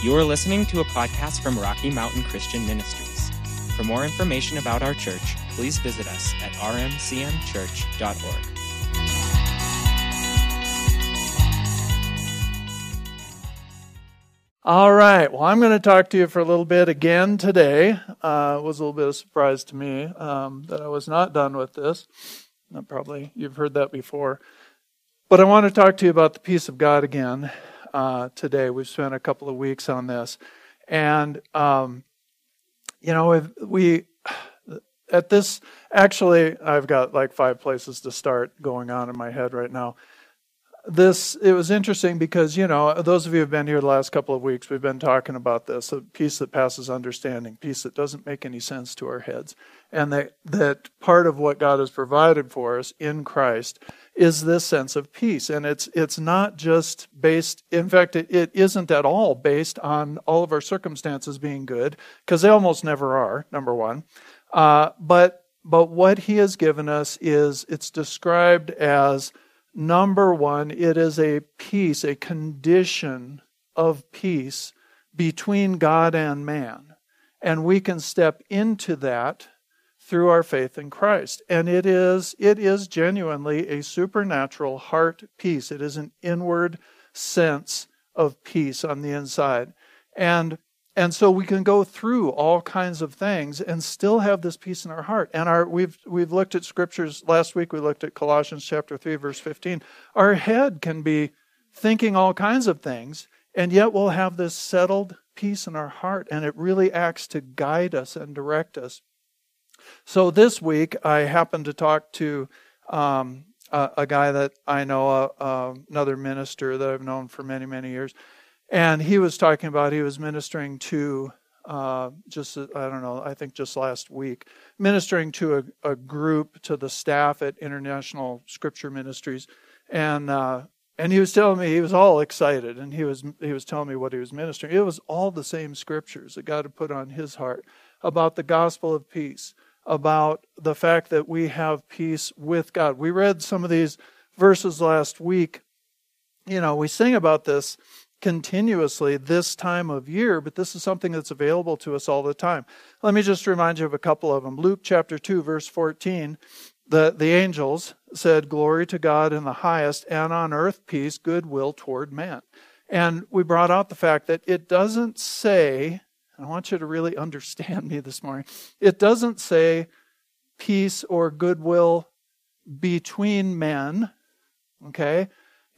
You are listening to a podcast from Rocky Mountain Christian Ministries. For more information about our church, please visit us at rmcmchurch.org. All right. Well, I'm going to talk to you for a little bit again today. Uh, it was a little bit of a surprise to me um, that I was not done with this. Probably you've heard that before. But I want to talk to you about the peace of God again uh, today. We've spent a couple of weeks on this. And, um, you know, we, at this, actually, I've got like five places to start going on in my head right now this it was interesting because you know those of you who've been here the last couple of weeks we've been talking about this a peace that passes understanding peace that doesn't make any sense to our heads and that that part of what god has provided for us in christ is this sense of peace and it's it's not just based in fact it, it isn't at all based on all of our circumstances being good because they almost never are number one uh, but but what he has given us is it's described as Number one, it is a peace, a condition of peace between God and man. And we can step into that through our faith in Christ. And it is it is genuinely a supernatural heart peace. It is an inward sense of peace on the inside. And and so we can go through all kinds of things and still have this peace in our heart. And our we've we've looked at scriptures last week we looked at Colossians chapter 3 verse 15. Our head can be thinking all kinds of things and yet we'll have this settled peace in our heart and it really acts to guide us and direct us. So this week I happened to talk to um, a, a, guy that I know, uh, uh, another minister that I've known for many, many years. And he was talking about he was ministering to uh, just I don't know I think just last week ministering to a, a group to the staff at International Scripture Ministries, and uh, and he was telling me he was all excited and he was he was telling me what he was ministering. It was all the same scriptures that God had put on his heart about the gospel of peace, about the fact that we have peace with God. We read some of these verses last week. You know, we sing about this continuously this time of year, but this is something that's available to us all the time. Let me just remind you of a couple of them. Luke chapter 2, verse 14. The, the angels said, Glory to God in the highest, and on earth peace, goodwill toward man. And we brought out the fact that it doesn't say, I want you to really understand me this morning, it doesn't say peace or goodwill between men, okay?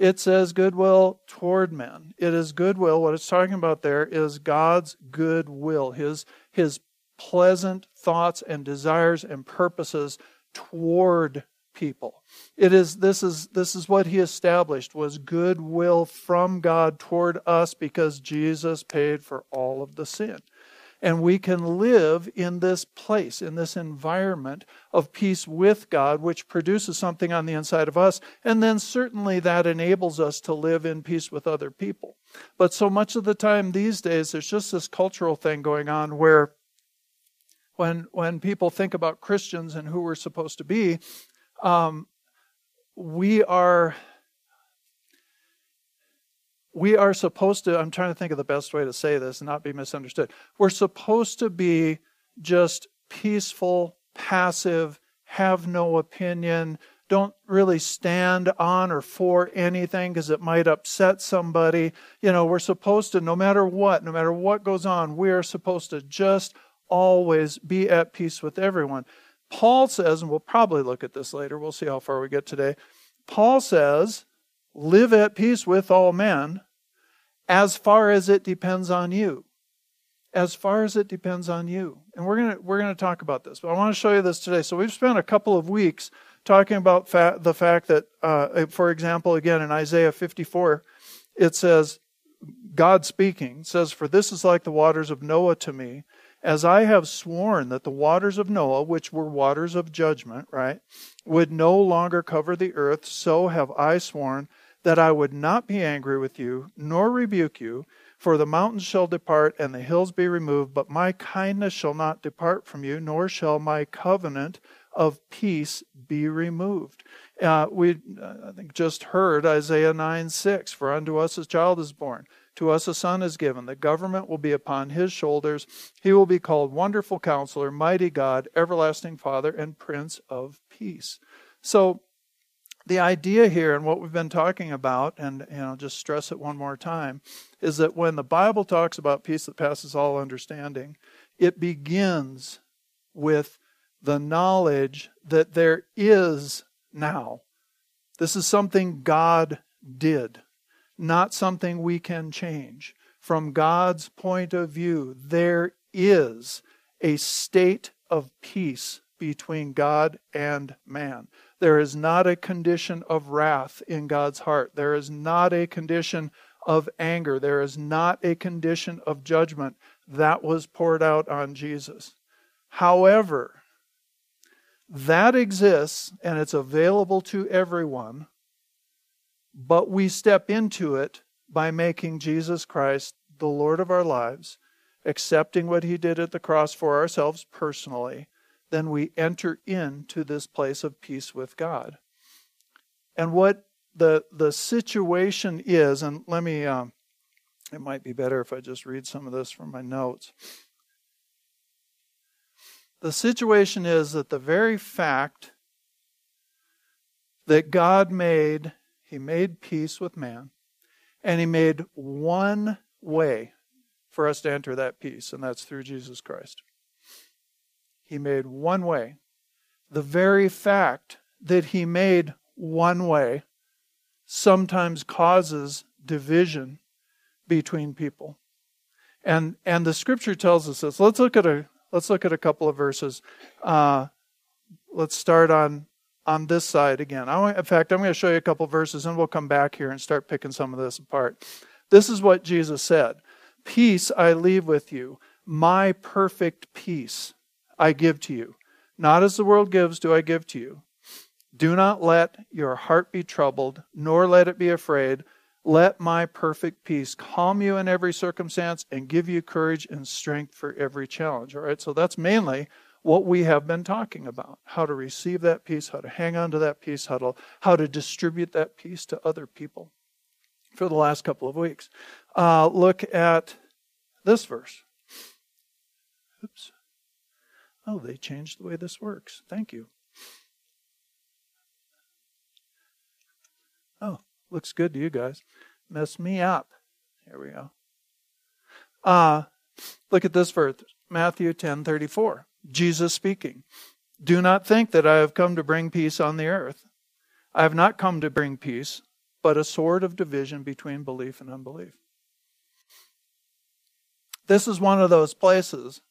it says goodwill toward men. It is goodwill. What it's talking about there is God's goodwill, his, his pleasant thoughts and desires and purposes toward people. It is this is this is what he established was goodwill from God toward us because Jesus paid for all of the sin. And we can live in this place, in this environment of peace with God, which produces something on the inside of us. And then certainly that enables us to live in peace with other people. But so much of the time these days, there's just this cultural thing going on where when, when people think about Christians and who we're supposed to be, um, we are we are supposed to, I'm trying to think of the best way to say this and not be misunderstood. We're supposed to be just peaceful, passive, have no opinion, don't really stand on or for anything because it might upset somebody. You know, we're supposed to, no matter what, no matter what goes on, we are supposed to just always be at peace with everyone. Paul says, and we'll probably look at this later, we'll see how far we get today. Paul says live at peace with all men as far as it depends on you. As far as it depends on you. And we're going to we're to talk about this. But I want to show you this today. So we've spent a couple of weeks talking about fa- the fact that uh, for example again in Isaiah 54 it says God speaking says for this is like the waters of Noah to me as I have sworn that the waters of Noah, which were waters of judgment, right, would no longer cover the earth, so have I sworn that I would not be angry with you, nor rebuke you, for the mountains shall depart and the hills be removed, but my kindness shall not depart from you, nor shall my covenant of peace be removed. Uh, we, uh, I think, just heard Isaiah 9 6 For unto us a child is born, To us a son is given. The government will be upon his shoulders. He will be called Wonderful Counselor, Mighty God, Everlasting Father, and Prince of Peace. So, the idea here and what we've been talking about, and you know, just stress it one more time, is that when the Bible talks about peace that passes all understanding, it begins with the knowledge that there is now. This is something God did, not something we can change. From God's point of view, there is a state of peace between God and man. There is not a condition of wrath in God's heart. There is not a condition of anger. There is not a condition of judgment. That was poured out on Jesus. However, that exists and it's available to everyone, but we step into it by making Jesus Christ the Lord of our lives, accepting what he did at the cross for ourselves personally, then we enter into this place of peace with God. And what the the situation is, and let me, um, it might be better if I just read some of this from my notes. The situation is that the very fact that God made, He made peace with man, and He made one way for us to enter that peace, and that's through Jesus Christ. He made one way. The very fact that He made one way sometimes causes division between people. And and the scripture tells us this. Let's look at a let's look at a couple of verses. Uh, let's start on on this side again. I, in fact, I'm going to show you a couple verses, and we'll come back here and start picking some of this apart. This is what Jesus said: "Peace I leave with you; my perfect peace I give to you. Not as the world gives, do I give to you. Do not let your heart be troubled, nor let it be afraid. Let my perfect peace calm you in every circumstance and give you courage and strength for every challenge. All right, so that's mainly what we have been talking about how to receive that peace, how to hang on to that peace, how to, how to distribute that peace to other people for the last couple of weeks. Uh, look at this verse. Oops. Oh, they changed the way this works. Thank you. Oh, looks good to you guys. Mess me up. Here we go. Uh, look at this verse, Matthew 10 34. Jesus speaking. Do not think that I have come to bring peace on the earth. I have not come to bring peace, but a sword of division between belief and unbelief. This is one of those places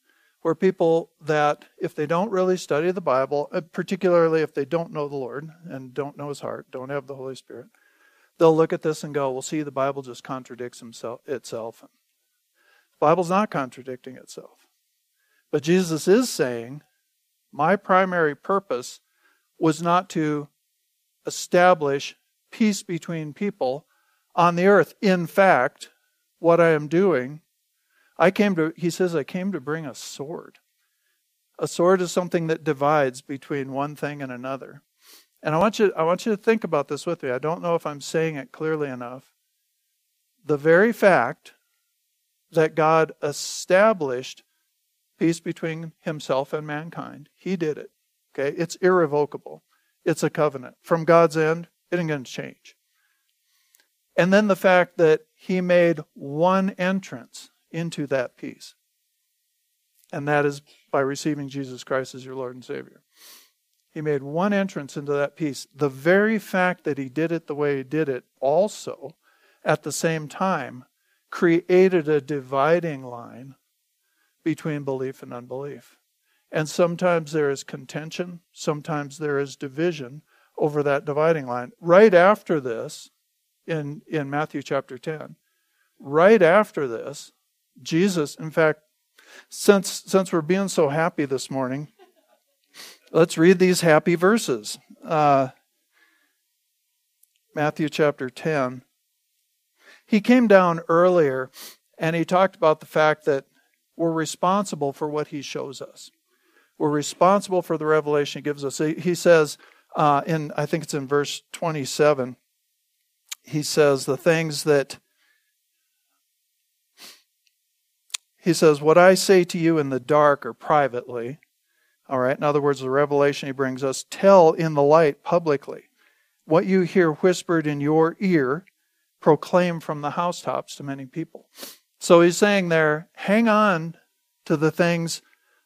where people that, if they don't really study the Bible, uh, particularly if they don't know the Lord and don't know His heart, don't have the Holy Spirit, they'll look at this and go, "Well, see, the Bible just contradicts himself, itself." The Bible's not contradicting itself, but Jesus is saying, "My primary purpose was not to establish peace between people on the earth. In fact, what I am doing I came to, he says, I came to bring a sword. A sword is something that divides between one thing and another. And I want you, I want you to think about this with me. I don't know if I'm saying it clearly enough. The very fact that God established peace between himself and mankind, he did it. Okay? It's irrevocable. It's a covenant. From God's end, it ain't going to change. And then the fact that he made one entrance into that peace. And that is by receiving Jesus Christ as your Lord and Savior. He made one entrance into that peace. The very fact that he did it the way he did it also, at the same time, created a dividing line between belief and unbelief. And sometimes there is contention, sometimes there is division over that dividing line. Right after this, in, in Matthew chapter 10, right after this, Jesus, in fact, since, since we're being so happy this morning, let's read these happy verses. Uh, Matthew chapter 10. He came down earlier and he talked about the fact that we're responsible for what he shows us. We're responsible for the revelation he gives us. He says, uh, in I think it's in verse 27, he says, The things that he says, What I say to you in the dark or privately, all right, in other words, the revelation he brings us, tell in the light publicly. What you hear whispered in your ear, proclaim from the housetops to many people. So he's saying there, hang on to the things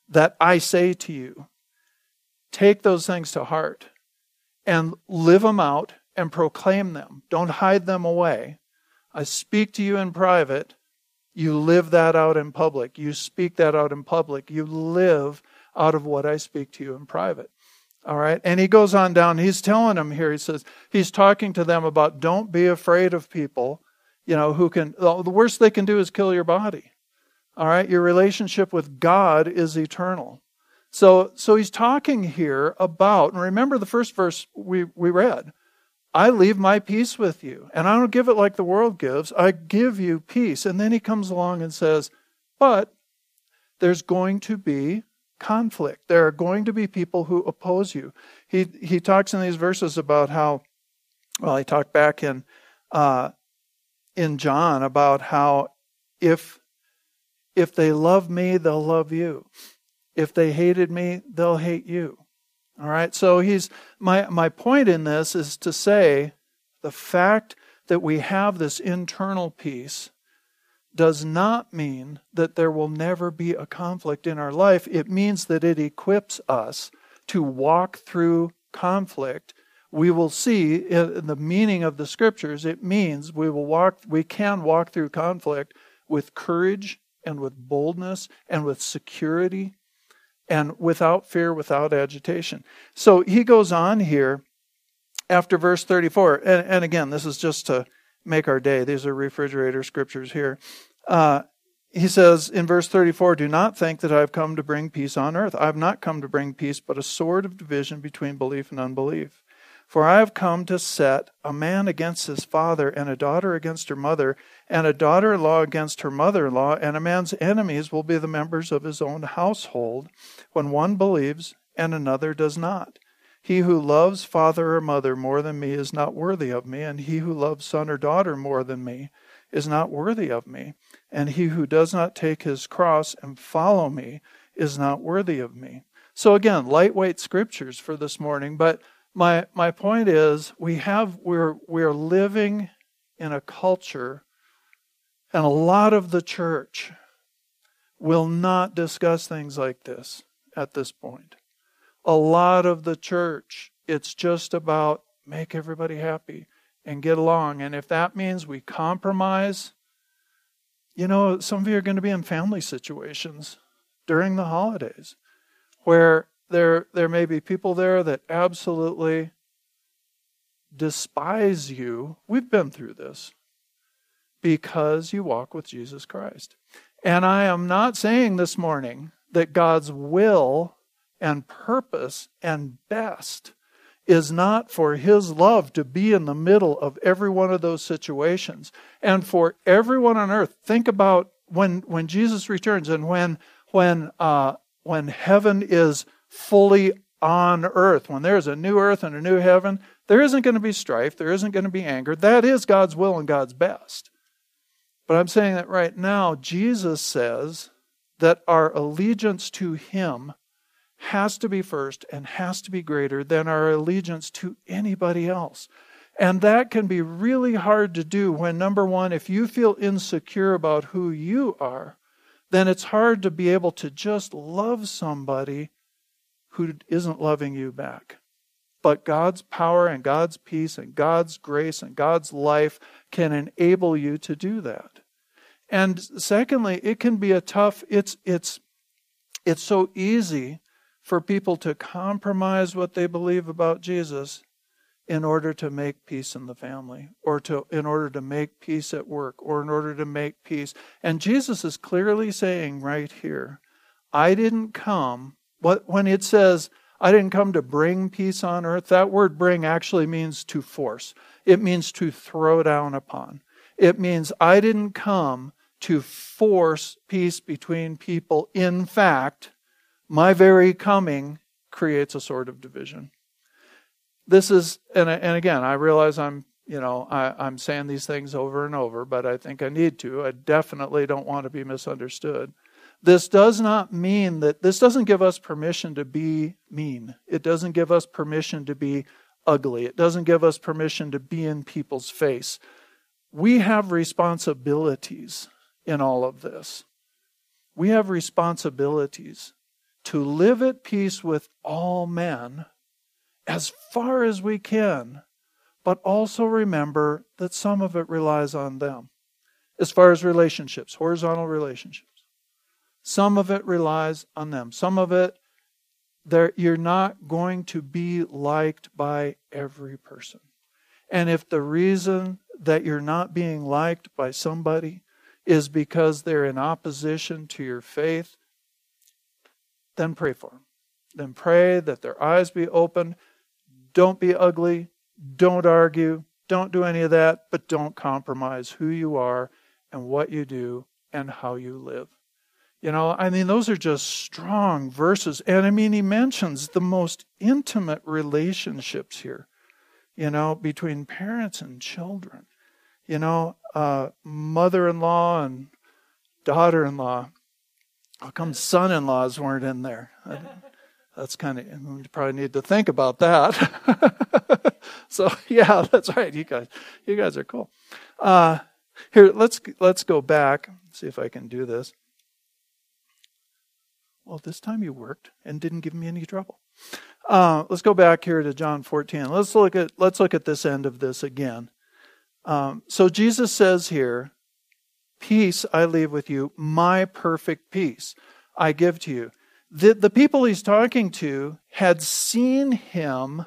that I say to you. Take those things to heart and live them out and proclaim them. Don't hide them away. I speak to you in private. You live that out in public. You speak that out in public. You live out of what I speak to you in private. All right. And he goes on down. He's telling them here, he says, he's talking to them about don't be afraid of people, you know, who can, the worst they can do is kill your body. All right. Your relationship with God is eternal. So, so he's talking here about, and remember the first verse we, we read I leave my peace with you, and I don't give it like the world gives. I give you peace. And then he comes along and says, But there's going to be conflict. There are going to be people who oppose you. He, he talks in these verses about how, well, he talked back in, uh, in John about how if, if they love me, they'll love you. If they hated me, they'll hate you. All right. So he's my my point in this is to say the fact that we have this internal peace does not mean that there will never be a conflict in our life. It means that it equips us to walk through conflict. We will see in the meaning of the scriptures, it means we will walk we can walk through conflict with courage and with boldness and with security and without fear, without agitation. So he goes on here after verse 34. And, and again, this is just to make our day. These are refrigerator scriptures here. Uh, he says in verse 34 Do not think that I have come to bring peace on earth. I have not come to bring peace, but a sword of division between belief and unbelief. For I have come to set a man against his father, and a daughter against her mother, and a daughter in law against her mother in law, and a man's enemies will be the members of his own household, when one believes and another does not. He who loves father or mother more than me is not worthy of me, and he who loves son or daughter more than me is not worthy of me, and he who does not take his cross and follow me is not worthy of me. So again, lightweight scriptures for this morning, but my my point is we have we're we're living in a culture and a lot of the church will not discuss things like this at this point. A lot of the church it's just about make everybody happy and get along and if that means we compromise you know some of you are going to be in family situations during the holidays where there, there may be people there that absolutely despise you. We've been through this because you walk with Jesus Christ. And I am not saying this morning that God's will and purpose and best is not for His love to be in the middle of every one of those situations. And for everyone on earth, think about when, when Jesus returns and when, when, uh, when heaven is fully on earth. When there's a new earth and a new heaven, there isn't going to be strife, there isn't going to be anger. That is God's will and God's best. But I'm saying that right now, Jesus says that our allegiance to Him has to be first and has to be greater than our allegiance to anybody else. And that can be really hard to do when, number one, if you feel insecure about who you are, then it's hard to be able to just love somebody who isn't loving you back. But God's power and God's peace and God's grace and God's life can enable you to do that. And secondly, it can be a tough, it's, it's, it's so easy for people to compromise what they believe about Jesus in order to make peace in the family or to in order to make peace at work or in order to make peace and Jesus is clearly saying right here I didn't come when it says, I didn't come to bring peace on earth, that word bring actually means to force. It means to throw down upon. It means I didn't come to force peace between people. In fact, my very coming creates a sort of division. This is, and, and again, I realize I'm, you know, I, I'm saying these things over and over, but I think I need to. I definitely don't want to be misunderstood. This does not mean that this doesn't give us permission to be mean. It doesn't give us permission to be ugly. It doesn't give us permission to be in people's face. We have responsibilities in all of this. We have responsibilities to live at peace with all men as far as we can, but also remember that some of it relies on them. As far as relationships, horizontal relationships, some of it relies on them. Some of it, you're not going to be liked by every person. And if the reason that you're not being liked by somebody is because they're in opposition to your faith, then pray for them. Then pray that their eyes be opened. Don't be ugly. Don't argue. Don't do any of that, but don't compromise who you are and what you do and how you live. You know, I mean, those are just strong verses. And I mean, he mentions the most intimate relationships here, you know, between parents and children, you know, uh, mother in law and daughter in law. How come son in laws weren't in there? That's kind of, you probably need to think about that. so, yeah, that's right. You guys, you guys are cool. Uh, here, let's, let's go back, see if I can do this. Well, this time you worked and didn't give me any trouble. Uh, let's go back here to John 14. Let's look at let's look at this end of this again. Um, so Jesus says here, "Peace I leave with you; my perfect peace I give to you." The, the people he's talking to had seen him.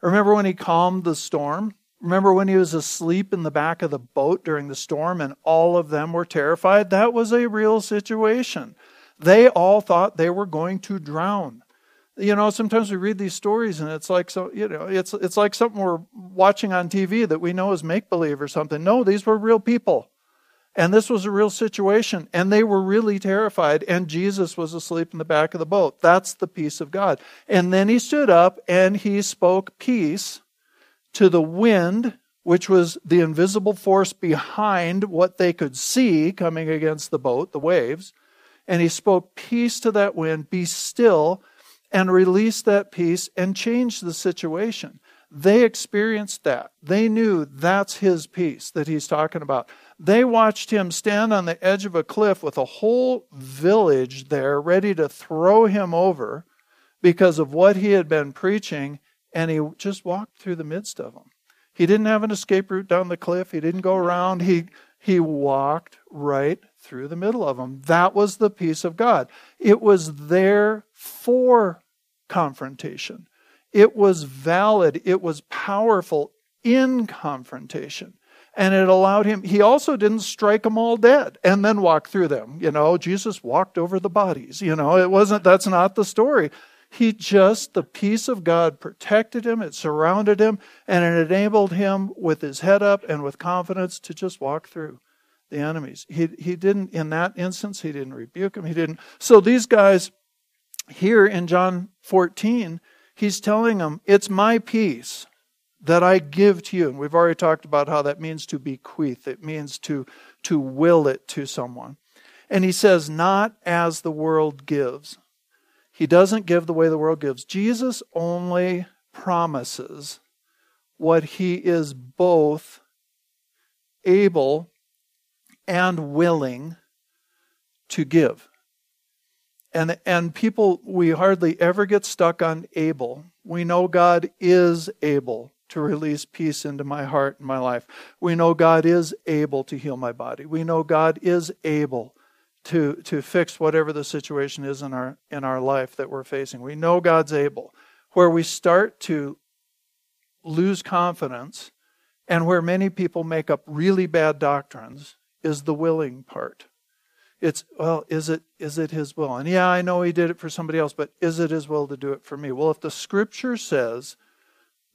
Remember when he calmed the storm? Remember when he was asleep in the back of the boat during the storm and all of them were terrified? That was a real situation. They all thought they were going to drown. You know, sometimes we read these stories and it's like so, you know, it's it's like something we're watching on TV that we know is make believe or something. No, these were real people. And this was a real situation and they were really terrified and Jesus was asleep in the back of the boat. That's the peace of God. And then he stood up and he spoke peace to the wind which was the invisible force behind what they could see coming against the boat, the waves and he spoke peace to that wind, be still, and released that peace and changed the situation. They experienced that. They knew that's his peace that he's talking about. They watched him stand on the edge of a cliff with a whole village there ready to throw him over because of what he had been preaching, and he just walked through the midst of them. He didn't have an escape route down the cliff. He didn't go around. He he walked right through the middle of them. That was the peace of God. It was there for confrontation. It was valid. It was powerful in confrontation. And it allowed him, he also didn't strike them all dead and then walk through them. You know, Jesus walked over the bodies. You know, it wasn't, that's not the story. He just, the peace of God protected him, it surrounded him, and it enabled him with his head up and with confidence to just walk through the enemies. He, he didn't, in that instance, he didn't rebuke them. He didn't. So these guys here in John 14, he's telling them, It's my peace that I give to you. And we've already talked about how that means to bequeath, it means to, to will it to someone. And he says, Not as the world gives. He doesn't give the way the world gives. Jesus only promises what he is both able and willing to give. And, and people, we hardly ever get stuck on able. We know God is able to release peace into my heart and my life. We know God is able to heal my body. We know God is able to, to fix whatever the situation is in our, in our life that we're facing. We know God's able. Where we start to lose confidence and where many people make up really bad doctrines is the willing part. It's, well, is it, is it His will? And yeah, I know He did it for somebody else, but is it His will to do it for me? Well, if the scripture says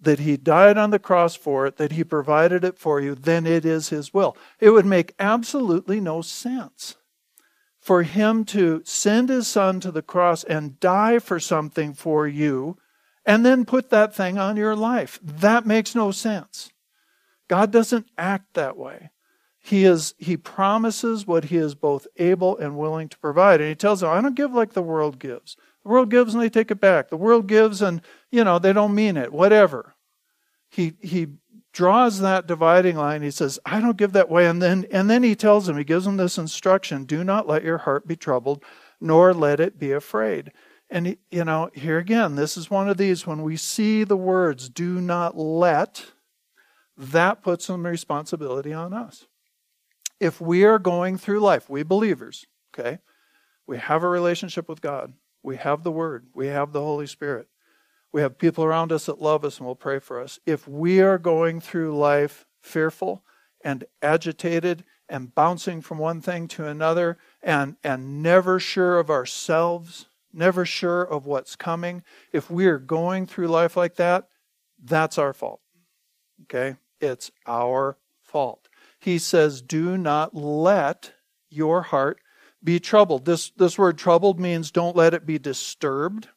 that He died on the cross for it, that He provided it for you, then it is His will. It would make absolutely no sense for him to send his son to the cross and die for something for you and then put that thing on your life. That makes no sense. God doesn't act that way. He is he promises what he is both able and willing to provide. And he tells them, I don't give like the world gives. The world gives and they take it back. The world gives and, you know, they don't mean it. Whatever. He he draws that dividing line. He says, I don't give that way. And then and then he tells them, he gives them this instruction, do not let your heart be troubled, nor let it be afraid. And you know, here again, this is one of these when we see the words do not let, that puts some responsibility on us if we are going through life, we believers, okay, we have a relationship with God, we have the Word, we have the Holy Spirit, we have people around us that love us and will pray for us. If we are going through life fearful and agitated and bouncing from one thing to another and, and never sure of ourselves, never sure of what's coming, if we are going through life like that, that's our fault. Okay? It's our fault he says, Do not let your heart be troubled. This, this word troubled means don't let it be disturbed.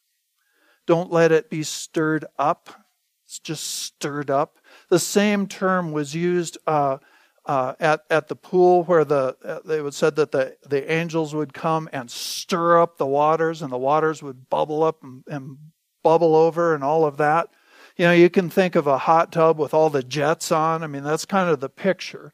Don't let it be stirred up. It's just stirred up. The same term was used uh, uh, at, at the pool where the, uh, they would said that the, the angels would come and stir up the waters and the waters would bubble up and, and bubble over and all of that. You know, you can think of a hot tub with all the jets on. I mean, that's kind of the picture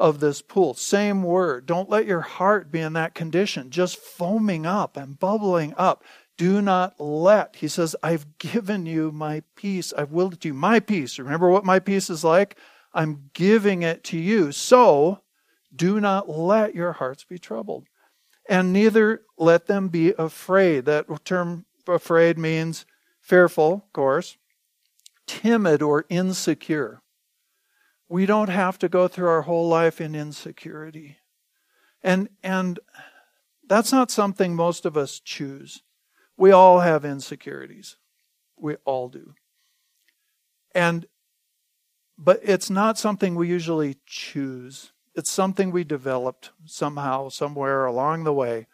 of this pool. Same word. Don't let your heart be in that condition, just foaming up and bubbling up. Do not let. He says, I've given you my peace. I've willed it to you. My peace. Remember what my peace is like? I'm giving it to you. So do not let your hearts be troubled. And neither let them be afraid. That term afraid means fearful, of course, timid or insecure. We don't have to go through our whole life in insecurity. And, and that's not something most of us choose. We all have insecurities. We all do. And, but it's not something we usually choose. It's something we developed somehow, somewhere along the way.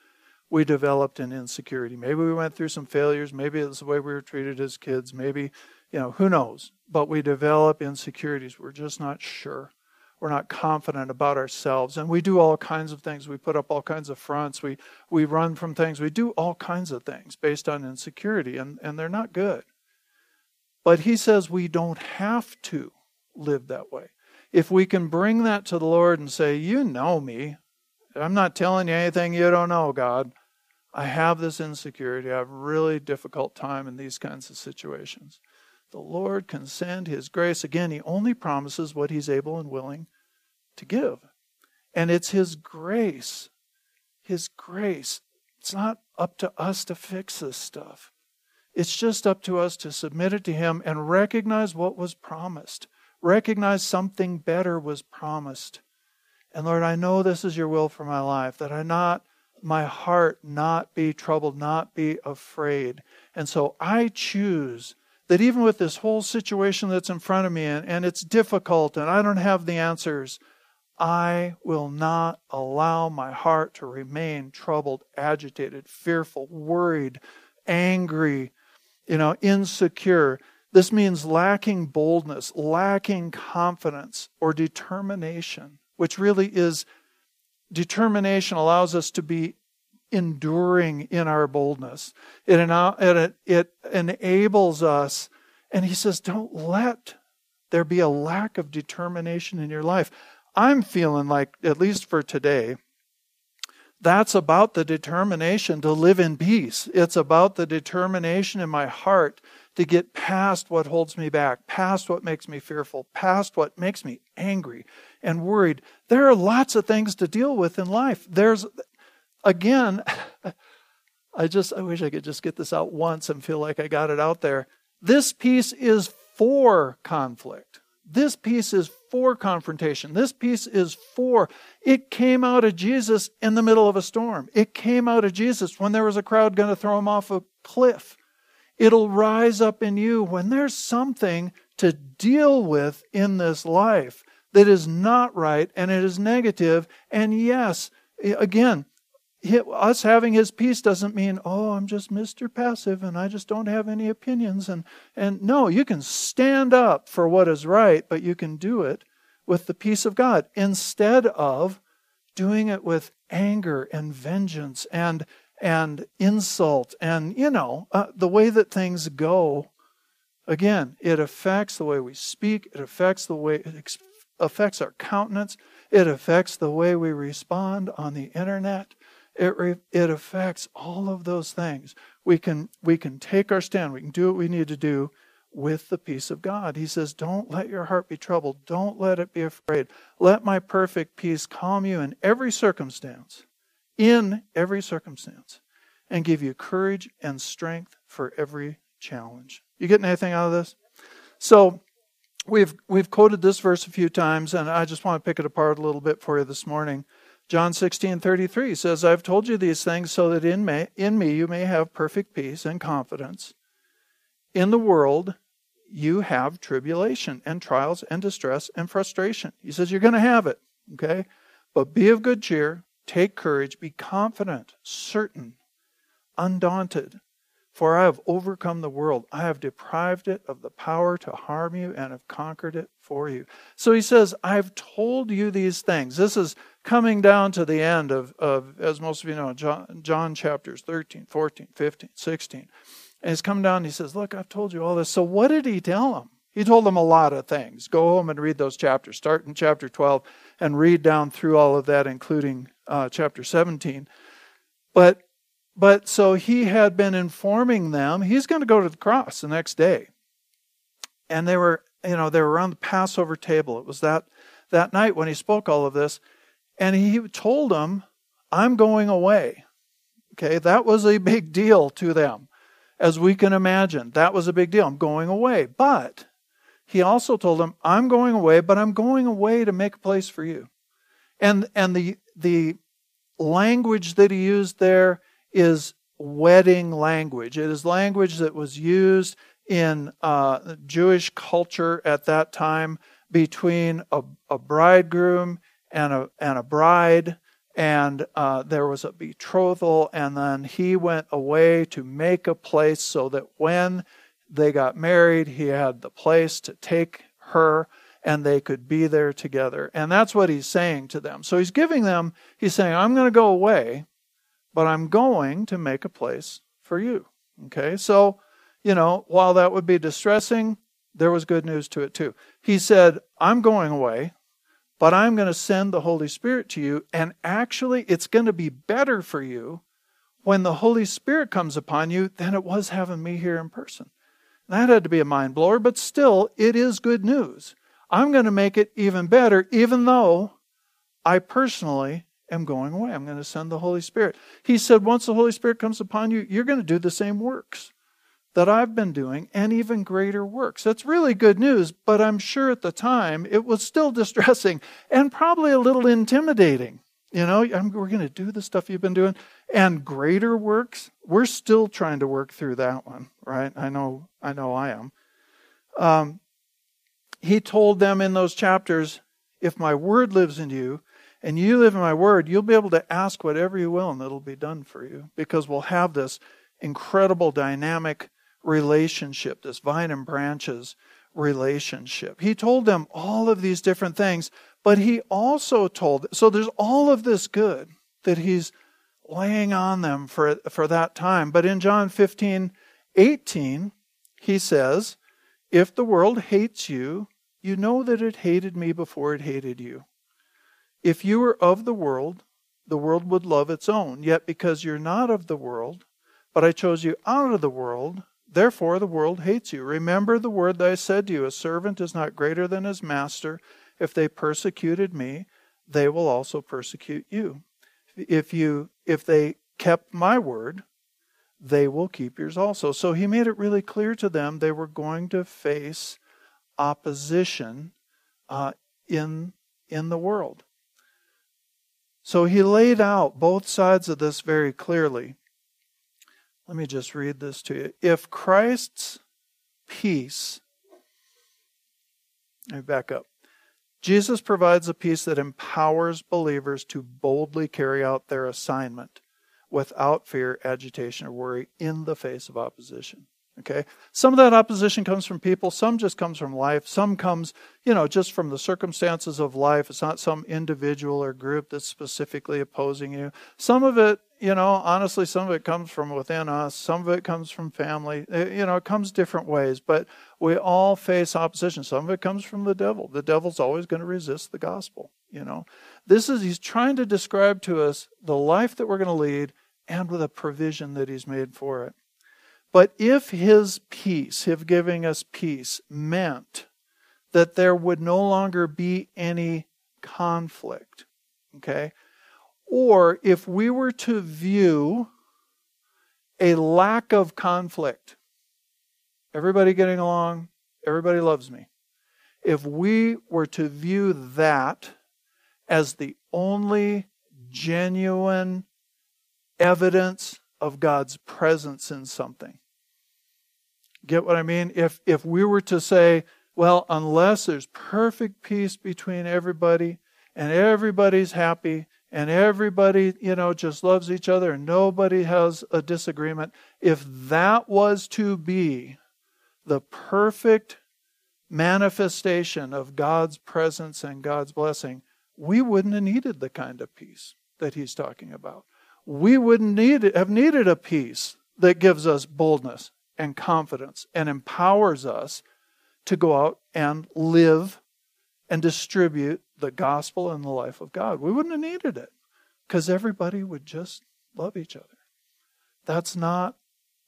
We developed an insecurity. Maybe we went through some failures. Maybe it's the way we were treated as kids. Maybe you know, who knows? But we develop insecurities. We're just not sure. We're not confident about ourselves. And we do all kinds of things. We put up all kinds of fronts. We, we run from things. We do all kinds of things based on insecurity, and, and they're not good. But he says we don't have to live that way. If we can bring that to the Lord and say, You know me. I'm not telling you anything you don't know, God. I have this insecurity. I have a really difficult time in these kinds of situations the Lord can send His grace. Again, He only promises what He's able and willing to give. And it's His grace. His grace. It's not up to us to fix this stuff. It's just up to us to submit it to Him and recognize what was promised. Recognize something better was promised. And Lord, I know this is your will for my life, that I not my heart not be troubled, not be afraid. And so I choose that even with this whole situation that's in front of me and, and it's difficult and I don't have the answers, I will not allow my heart to remain troubled, agitated, fearful, worried, angry, you know, insecure. This means lacking boldness, lacking confidence or determination, which really is determination allows us to be enduring in our boldness. It, it, it enables us, and he says, don't let there be a lack of determination in your life. I'm feeling like, at least for today, that's about the determination to live in peace. It's about the determination in my heart to get past what holds me back, past what makes me fearful, past what makes me angry and worried. There are lots of things to deal with in life. There's again, I just I wish I could just get this out once and feel like I got it out there. This peace is for conflict. This peace is for confrontation. This peace is for. It came out of Jesus in the middle of a storm. It came out of Jesus when there was a crowd going to throw him off a cliff. It'll rise up in you when there's something to deal with in this life that is not right and it is negative. And yes, again, us having his peace doesn't mean, oh, I'm just Mr. Passive and I just don't have any opinions. And, and no, you can stand up for what is right, but you can do it with the peace of God instead of doing it with anger and vengeance and and insult and you know uh, the way that things go again it affects the way we speak it affects the way it affects our countenance it affects the way we respond on the internet it it affects all of those things we can we can take our stand we can do what we need to do with the peace of God. He says, Don't let your heart be troubled. Don't let it be afraid. Let my perfect peace calm you in every circumstance, in every circumstance, and give you courage and strength for every challenge. You getting anything out of this? So, we've we've quoted this verse a few times, and I just want to pick it apart a little bit for you this morning. John 16, 33 says, I've told you these things so that in, may, in me you may have perfect peace and confidence. In the world you have tribulation and trials and distress and frustration. He says you're going to have it, okay? But be of good cheer, take courage, be confident, certain, undaunted. For I have overcome the world. I have deprived it of the power to harm you and have conquered it for you. So he says, I've told you these things. This is coming down to the end of, of as most of you know, John, John chapters 13, 14, 15, 16. And he's come down and he says, Look, I've told you all this. So what did he tell them? He told them a lot of things. Go home and read those chapters. Start in chapter 12 and read down through all of that, including uh, chapter 17. But but so he had been informing them he's going to go to the cross the next day. And they were, you know, they were around the Passover table. It was that that night when he spoke all of this. And he told them, I'm going away. Okay, that was a big deal to them as we can imagine. That was a big deal. I'm going away. But he also told them, I'm going away, but I'm going away to make a place for you. And and the the language that he used there is wedding language. It is language that was used in uh, Jewish culture at that time between a, a bridegroom and a and a bride and uh, there was a betrothal, and then he went away to make a place so that when they got married, he had the place to take her and they could be there together. And that's what he's saying to them. So he's giving them, he's saying, I'm going to go away, but I'm going to make a place for you. Okay, so, you know, while that would be distressing, there was good news to it too. He said, I'm going away, but I'm going to send the Holy Spirit to you, and actually, it's going to be better for you when the Holy Spirit comes upon you than it was having me here in person. That had to be a mind blower, but still, it is good news. I'm going to make it even better, even though I personally am going away. I'm going to send the Holy Spirit. He said, once the Holy Spirit comes upon you, you're going to do the same works that I've been doing and even greater works. That's really good news, but I'm sure at the time it was still distressing and probably a little intimidating. You know, we're going to do the stuff you've been doing and greater works. We're still trying to work through that one, right? I know, I know I am. Um, he told them in those chapters, if my word lives in you and you live in my word, you'll be able to ask whatever you will and it'll be done for you because we'll have this incredible dynamic relationship, this vine and branches relationship. He told them all of these different things, but he also told, so there's all of this good that he's laying on them for, for that time. But in John 15, 18, he says, If the world hates you, you know that it hated me before it hated you. If you were of the world, the world would love its own. Yet because you're not of the world, but I chose you out of the world, Therefore, the world hates you. Remember the word that I said to you A servant is not greater than his master. If they persecuted me, they will also persecute you. If, you, if they kept my word, they will keep yours also. So he made it really clear to them they were going to face opposition uh, in, in the world. So he laid out both sides of this very clearly. Let me just read this to you. If Christ's peace, let me back up. Jesus provides a peace that empowers believers to boldly carry out their assignment without fear, agitation, or worry in the face of opposition. Okay? Some of that opposition comes from people, some just comes from life, some comes, you know, just from the circumstances of life. It's not some individual or group that's specifically opposing you. Some of it, you know, honestly, some of it comes from within us, some of it comes from family. It, you know, it comes different ways, but we all face opposition. Some of it comes from the devil. The devil's always going to resist the gospel, you know. This is he's trying to describe to us the life that we're going to lead and with a provision that he's made for it. But if his peace, his giving us peace, meant that there would no longer be any conflict, okay? Or if we were to view a lack of conflict, everybody getting along, everybody loves me. If we were to view that as the only genuine evidence of God's presence in something, Get what I mean? If if we were to say, well, unless there's perfect peace between everybody and everybody's happy and everybody, you know, just loves each other and nobody has a disagreement, if that was to be the perfect manifestation of God's presence and God's blessing, we wouldn't have needed the kind of peace that he's talking about. We wouldn't need have needed a peace that gives us boldness and confidence and empowers us to go out and live and distribute the gospel and the life of God. We wouldn't have needed it because everybody would just love each other. That's not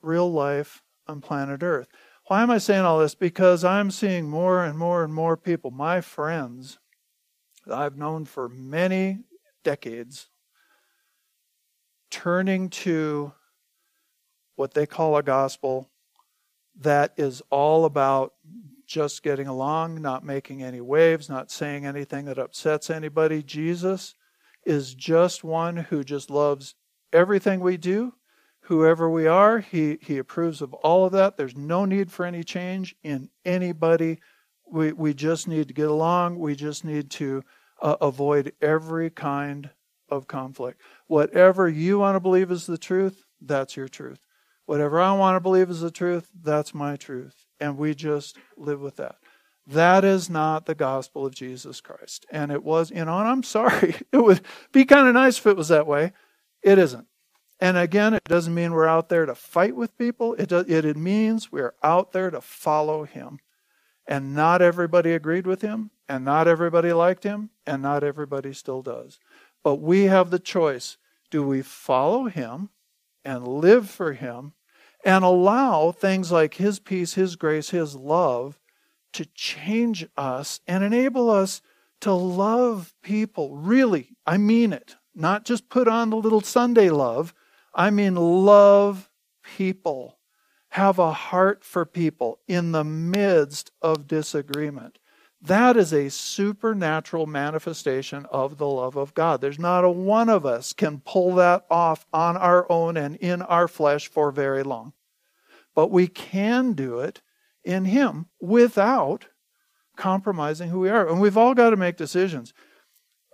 real life on planet Earth. Why am I saying all this? Because I'm seeing more and more and more people, my friends that I've known for many decades, turning to what they call a gospel that is all about just getting along, not making any waves, not saying anything that upsets anybody. Jesus is just one who just loves everything we do, whoever we are. He, he approves of all of that. There's no need for any change in anybody. We, we just need to get along. We just need to uh, avoid every kind of conflict. Whatever you want to believe is the truth, that's your truth. Whatever I want to believe is the truth, that's my truth. And we just live with that. That is not the gospel of Jesus Christ. And it was, you know, and I'm sorry. It would be kind of nice if it was that way. It isn't. And again, it doesn't mean we're out there to fight with people. It, does, it, it means we're out there to follow him. And not everybody agreed with him, and not everybody liked him, and not everybody still does. But we have the choice. Do we follow him and live for him and allow things like His peace, His grace, His love to change us and enable us to love people. Really, I mean it. Not just put on the little Sunday love. I mean, love people. Have a heart for people in the midst of disagreement. That is a supernatural manifestation of the love of God. There's not a one of us can pull that off on our own and in our flesh for very long. But we can do it in Him without compromising who we are. And we've all got to make decisions.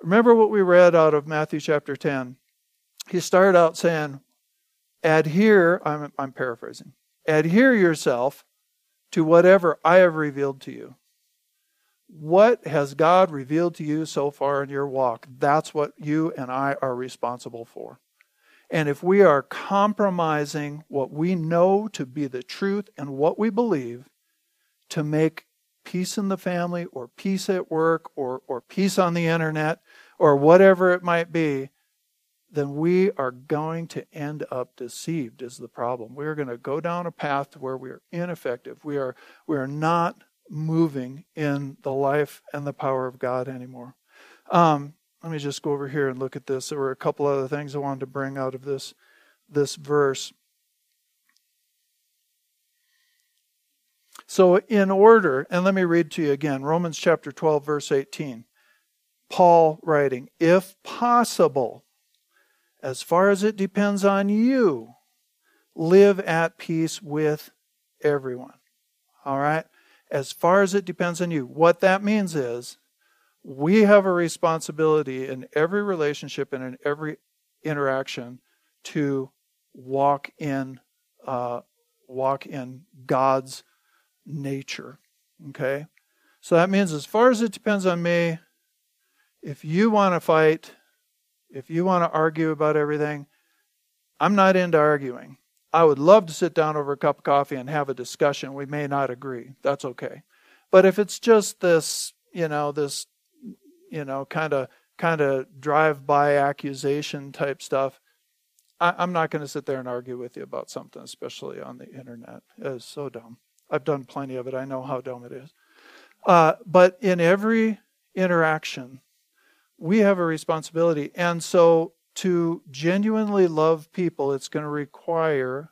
Remember what we read out of Matthew chapter 10. He started out saying, Adhere, I'm, I'm paraphrasing, adhere yourself to whatever I have revealed to you. What has God revealed to you so far in your walk? That's what you and I are responsible for. And if we are compromising what we know to be the truth and what we believe to make peace in the family or peace at work or, or peace on the internet or whatever it might be, then we are going to end up deceived is the problem. We're going to go down a path to where we are ineffective. We are we are not moving in the life and the power of God anymore. Um, let me just go over here and look at this. There were a couple other things I wanted to bring out of this this verse. So, in order, and let me read to you again Romans chapter 12, verse 18. Paul writing, If possible, as far as it depends on you, live at peace with everyone. All right? As far as it depends on you. What that means is we have a responsibility in every relationship and in every interaction to walk in uh, walk in God's nature. Okay? So that means, as far as it depends on me, if you want to fight, if you want to argue about everything, I'm not into arguing. I would love to sit down over a cup of coffee and have a discussion. We may not agree. That's okay. But if it's just this, you know, this, you know, kind of kind of drive-by accusation type stuff, I, am not going to sit there and argue with you about something, especially on the internet. It is so dumb. I've done plenty of it. I know how dumb it is. Uh, but in every interaction, we have a responsibility. And so to genuinely love people, it's going to require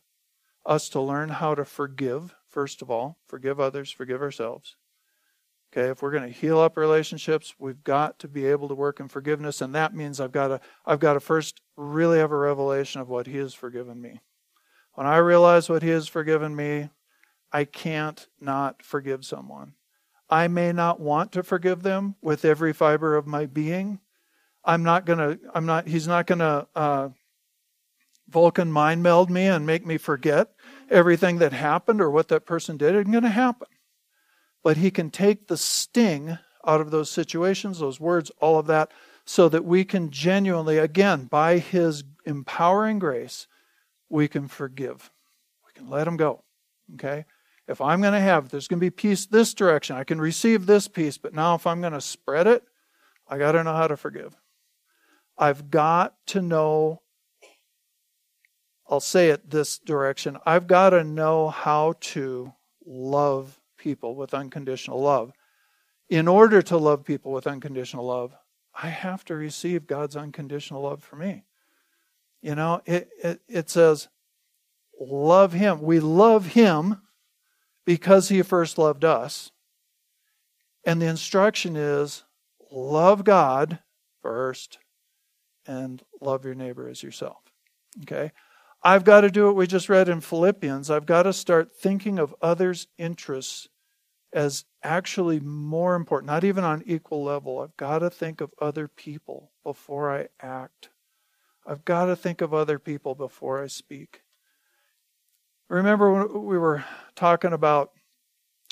us to learn how to forgive, first of all, forgive others, forgive ourselves. Okay, if we're going to heal up relationships, we've got to be able to work in forgiveness, and that means I've got to I've got to first really have a revelation of what He has forgiven me. When I realize what He has forgiven me, I can't not forgive someone. I may not want to forgive them with every fiber of my being. I'm not gonna. I'm not. He's not gonna uh, Vulcan mind meld me and make me forget everything that happened or what that person did. It's going to happen but he can take the sting out of those situations, those words, all of that, so that we can genuinely, again, by his empowering grace, we can forgive. We can let him go. Okay? If I'm going to have, there's going to be peace this direction, I can receive this peace, but now if I'm going to spread it, I got to know how to forgive. I've got to know, I'll say it this direction, I've got to know how to love people with unconditional love. In order to love people with unconditional love, I have to receive God's unconditional love for me. You know, it, it, it says, love Him. We love Him because He first loved us. And the instruction is love God first and love your neighbor as yourself. Okay? I've got to do what we just read in Philippians. I've got to start thinking of others' interests as actually more important, not even on equal level. I've got to think of other people before I act. I've got to think of other people before I speak. Remember when we were talking about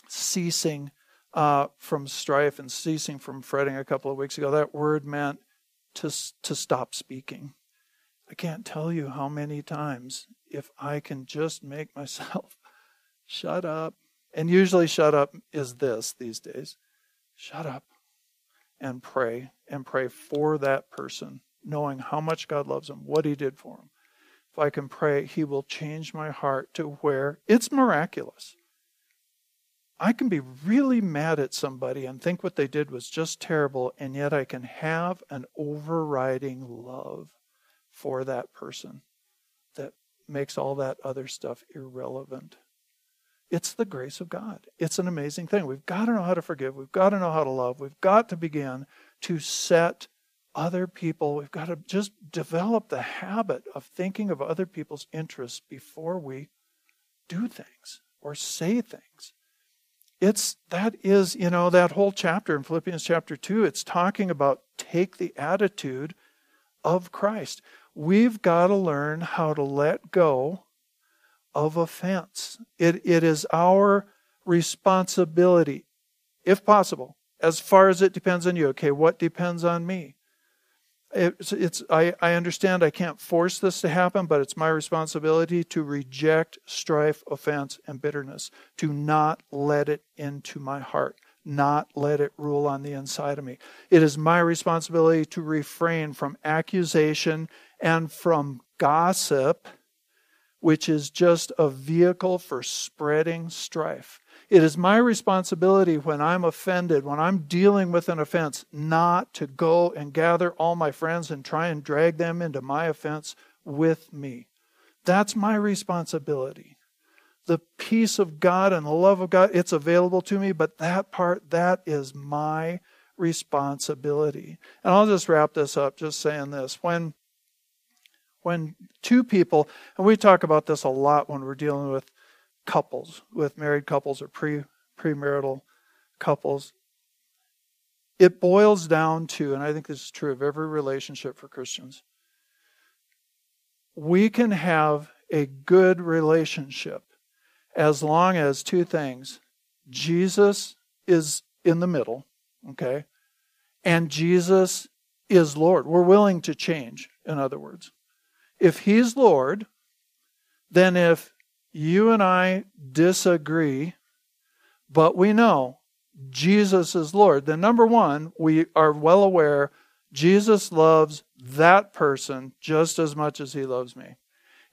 ceasing uh, from strife and ceasing from fretting a couple of weeks ago? That word meant to, to stop speaking. I can't tell you how many times, if I can just make myself shut up and usually, shut up is this these days shut up and pray, and pray for that person, knowing how much God loves him, what He did for him. If I can pray, He will change my heart to where it's miraculous. I can be really mad at somebody and think what they did was just terrible, and yet I can have an overriding love for that person that makes all that other stuff irrelevant. It's the grace of God. It's an amazing thing. We've got to know how to forgive. We've got to know how to love. We've got to begin to set other people, we've got to just develop the habit of thinking of other people's interests before we do things or say things. It's that is, you know, that whole chapter in Philippians chapter 2, it's talking about take the attitude of Christ. We've got to learn how to let go of offense. It, it is our responsibility, if possible, as far as it depends on you. Okay, what depends on me? It's, it's I, I understand I can't force this to happen, but it's my responsibility to reject strife, offense, and bitterness, to not let it into my heart, not let it rule on the inside of me. It is my responsibility to refrain from accusation and from gossip which is just a vehicle for spreading strife. It is my responsibility when I'm offended, when I'm dealing with an offense, not to go and gather all my friends and try and drag them into my offense with me. That's my responsibility. The peace of God and the love of God, it's available to me, but that part, that is my responsibility. And I'll just wrap this up just saying this. When when two people, and we talk about this a lot when we're dealing with couples, with married couples or pre premarital couples, it boils down to, and I think this is true of every relationship for Christians, we can have a good relationship as long as two things Jesus is in the middle, okay, and Jesus is Lord. We're willing to change, in other words. If He's Lord, then if you and I disagree, but we know Jesus is Lord, then number one, we are well aware Jesus loves that person just as much as he loves me.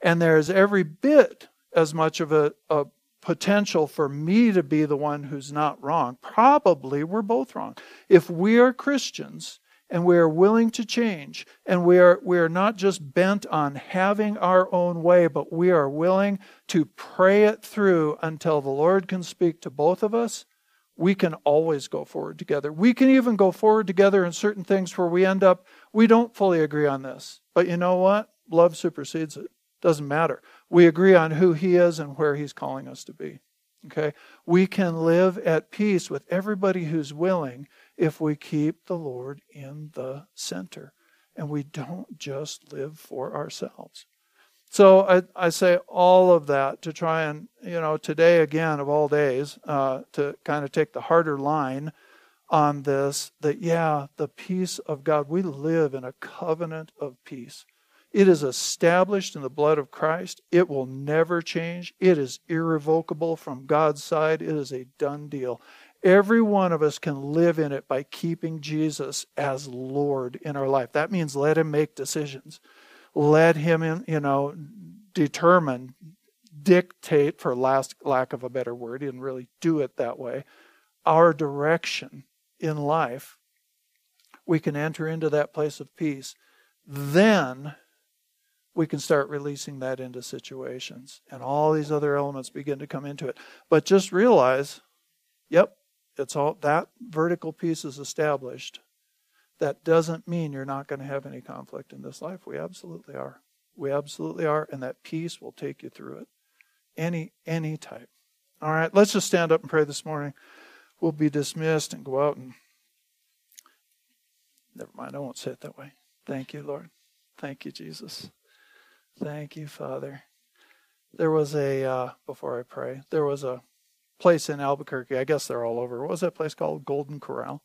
And there's every bit as much of a, a potential for me to be the one who's not wrong. Probably we're both wrong. If we are Christians and we are willing to change and we are we are not just bent on having our own way, but we are willing to pray it through until the Lord can speak to both of us, we can always go forward together. We can even go forward together in certain things where we end up we don't fully agree on this. But you know what? Love supersedes it. Doesn't matter. We agree on who He is and where He's calling us to be. Okay? We can live at peace with everybody who's willing if we keep the Lord in the center and we don't just live for ourselves. So I, I say all of that to try and, you know, today again of all days, uh, to kind of take the harder line on this that, yeah, the peace of God, we live in a covenant of peace. It is established in the blood of Christ. It will never change. It is irrevocable from God's side. It is a done deal. Every one of us can live in it by keeping Jesus as Lord in our life. That means let Him make decisions. Let Him, in, you know, determine, dictate, for last, lack of a better word, and really do it that way, our direction in life. We can enter into that place of peace. Then we can start releasing that into situations and all these other elements begin to come into it but just realize yep it's all that vertical peace is established. That doesn't mean you're not going to have any conflict in this life. We absolutely are. We absolutely are and that peace will take you through it. Any any type. All right let's just stand up and pray this morning. We'll be dismissed and go out and never mind i won't say it that way. Thank you lord. Thank you jesus. Thank you, Father. There was a, uh, before I pray, there was a place in Albuquerque. I guess they're all over. What was that place called? Golden Corral.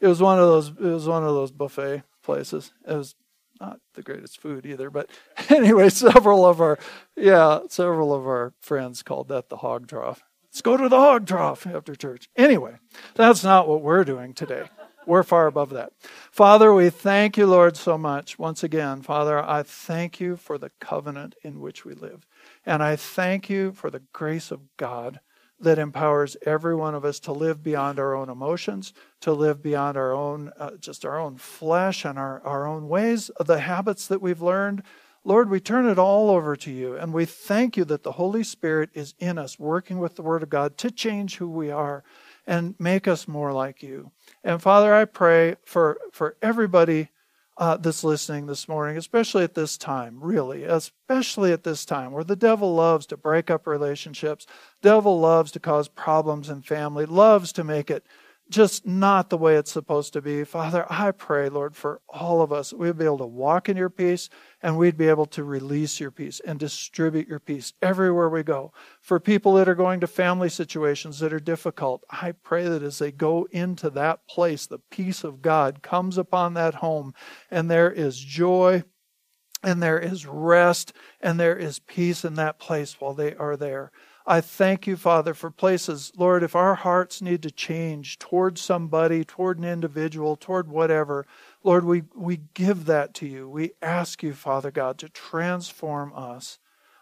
It was one of those. It was one of those buffet places. It was not the greatest food either, but anyway, several of our, yeah, several of our friends called that the hog trough. Let's go to the hog trough after church. Anyway, that's not what we're doing today. We're far above that. Father, we thank you, Lord, so much. Once again, Father, I thank you for the covenant in which we live. And I thank you for the grace of God that empowers every one of us to live beyond our own emotions, to live beyond our own, uh, just our own flesh and our, our own ways, the habits that we've learned. Lord, we turn it all over to you, and we thank you that the Holy Spirit is in us, working with the Word of God to change who we are and make us more like you. And Father, I pray for, for everybody uh, that's listening this morning, especially at this time, really, especially at this time where the devil loves to break up relationships, devil loves to cause problems in family, loves to make it just not the way it's supposed to be. Father, I pray, Lord, for all of us, we'd be able to walk in your peace and we'd be able to release your peace and distribute your peace everywhere we go. For people that are going to family situations that are difficult, I pray that as they go into that place, the peace of God comes upon that home and there is joy and there is rest and there is peace in that place while they are there. I thank you, Father, for places, Lord, if our hearts need to change toward somebody, toward an individual, toward whatever, Lord, we, we give that to you. We ask you, Father God, to transform us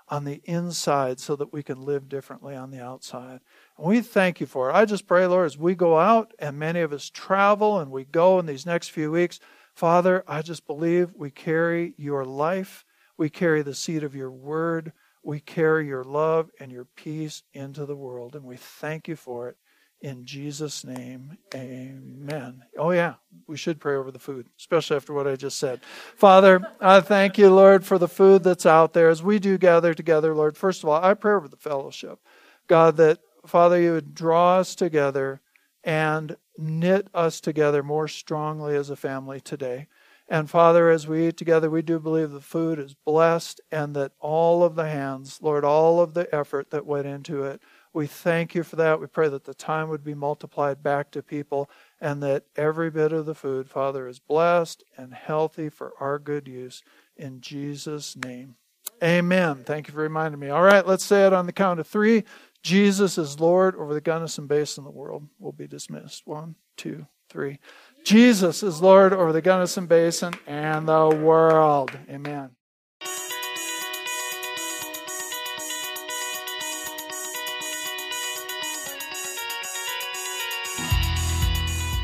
on the inside so that we can live differently on the outside. And we thank you for it. I just pray, Lord, as we go out and many of us travel and we go in these next few weeks, Father, I just believe we carry your life, we carry the seed of your word we carry your love and your peace into the world, and we thank you for it. In Jesus' name, amen. Oh, yeah, we should pray over the food, especially after what I just said. Father, I thank you, Lord, for the food that's out there as we do gather together, Lord. First of all, I pray over the fellowship. God, that, Father, you would draw us together and knit us together more strongly as a family today. And Father, as we eat together, we do believe the food is blessed and that all of the hands, Lord, all of the effort that went into it, we thank you for that. We pray that the time would be multiplied back to people and that every bit of the food, Father, is blessed and healthy for our good use. In Jesus' name. Amen. Thank you for reminding me. All right, let's say it on the count of three. Jesus is Lord over the Gunnison Basin of the world. We'll be dismissed. One, two, three. Jesus is Lord over the Gunnison Basin and the world. Amen.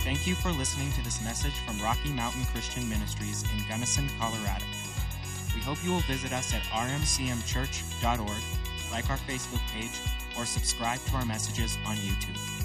Thank you for listening to this message from Rocky Mountain Christian Ministries in Gunnison, Colorado. We hope you will visit us at rmcmchurch.org, like our Facebook page, or subscribe to our messages on YouTube.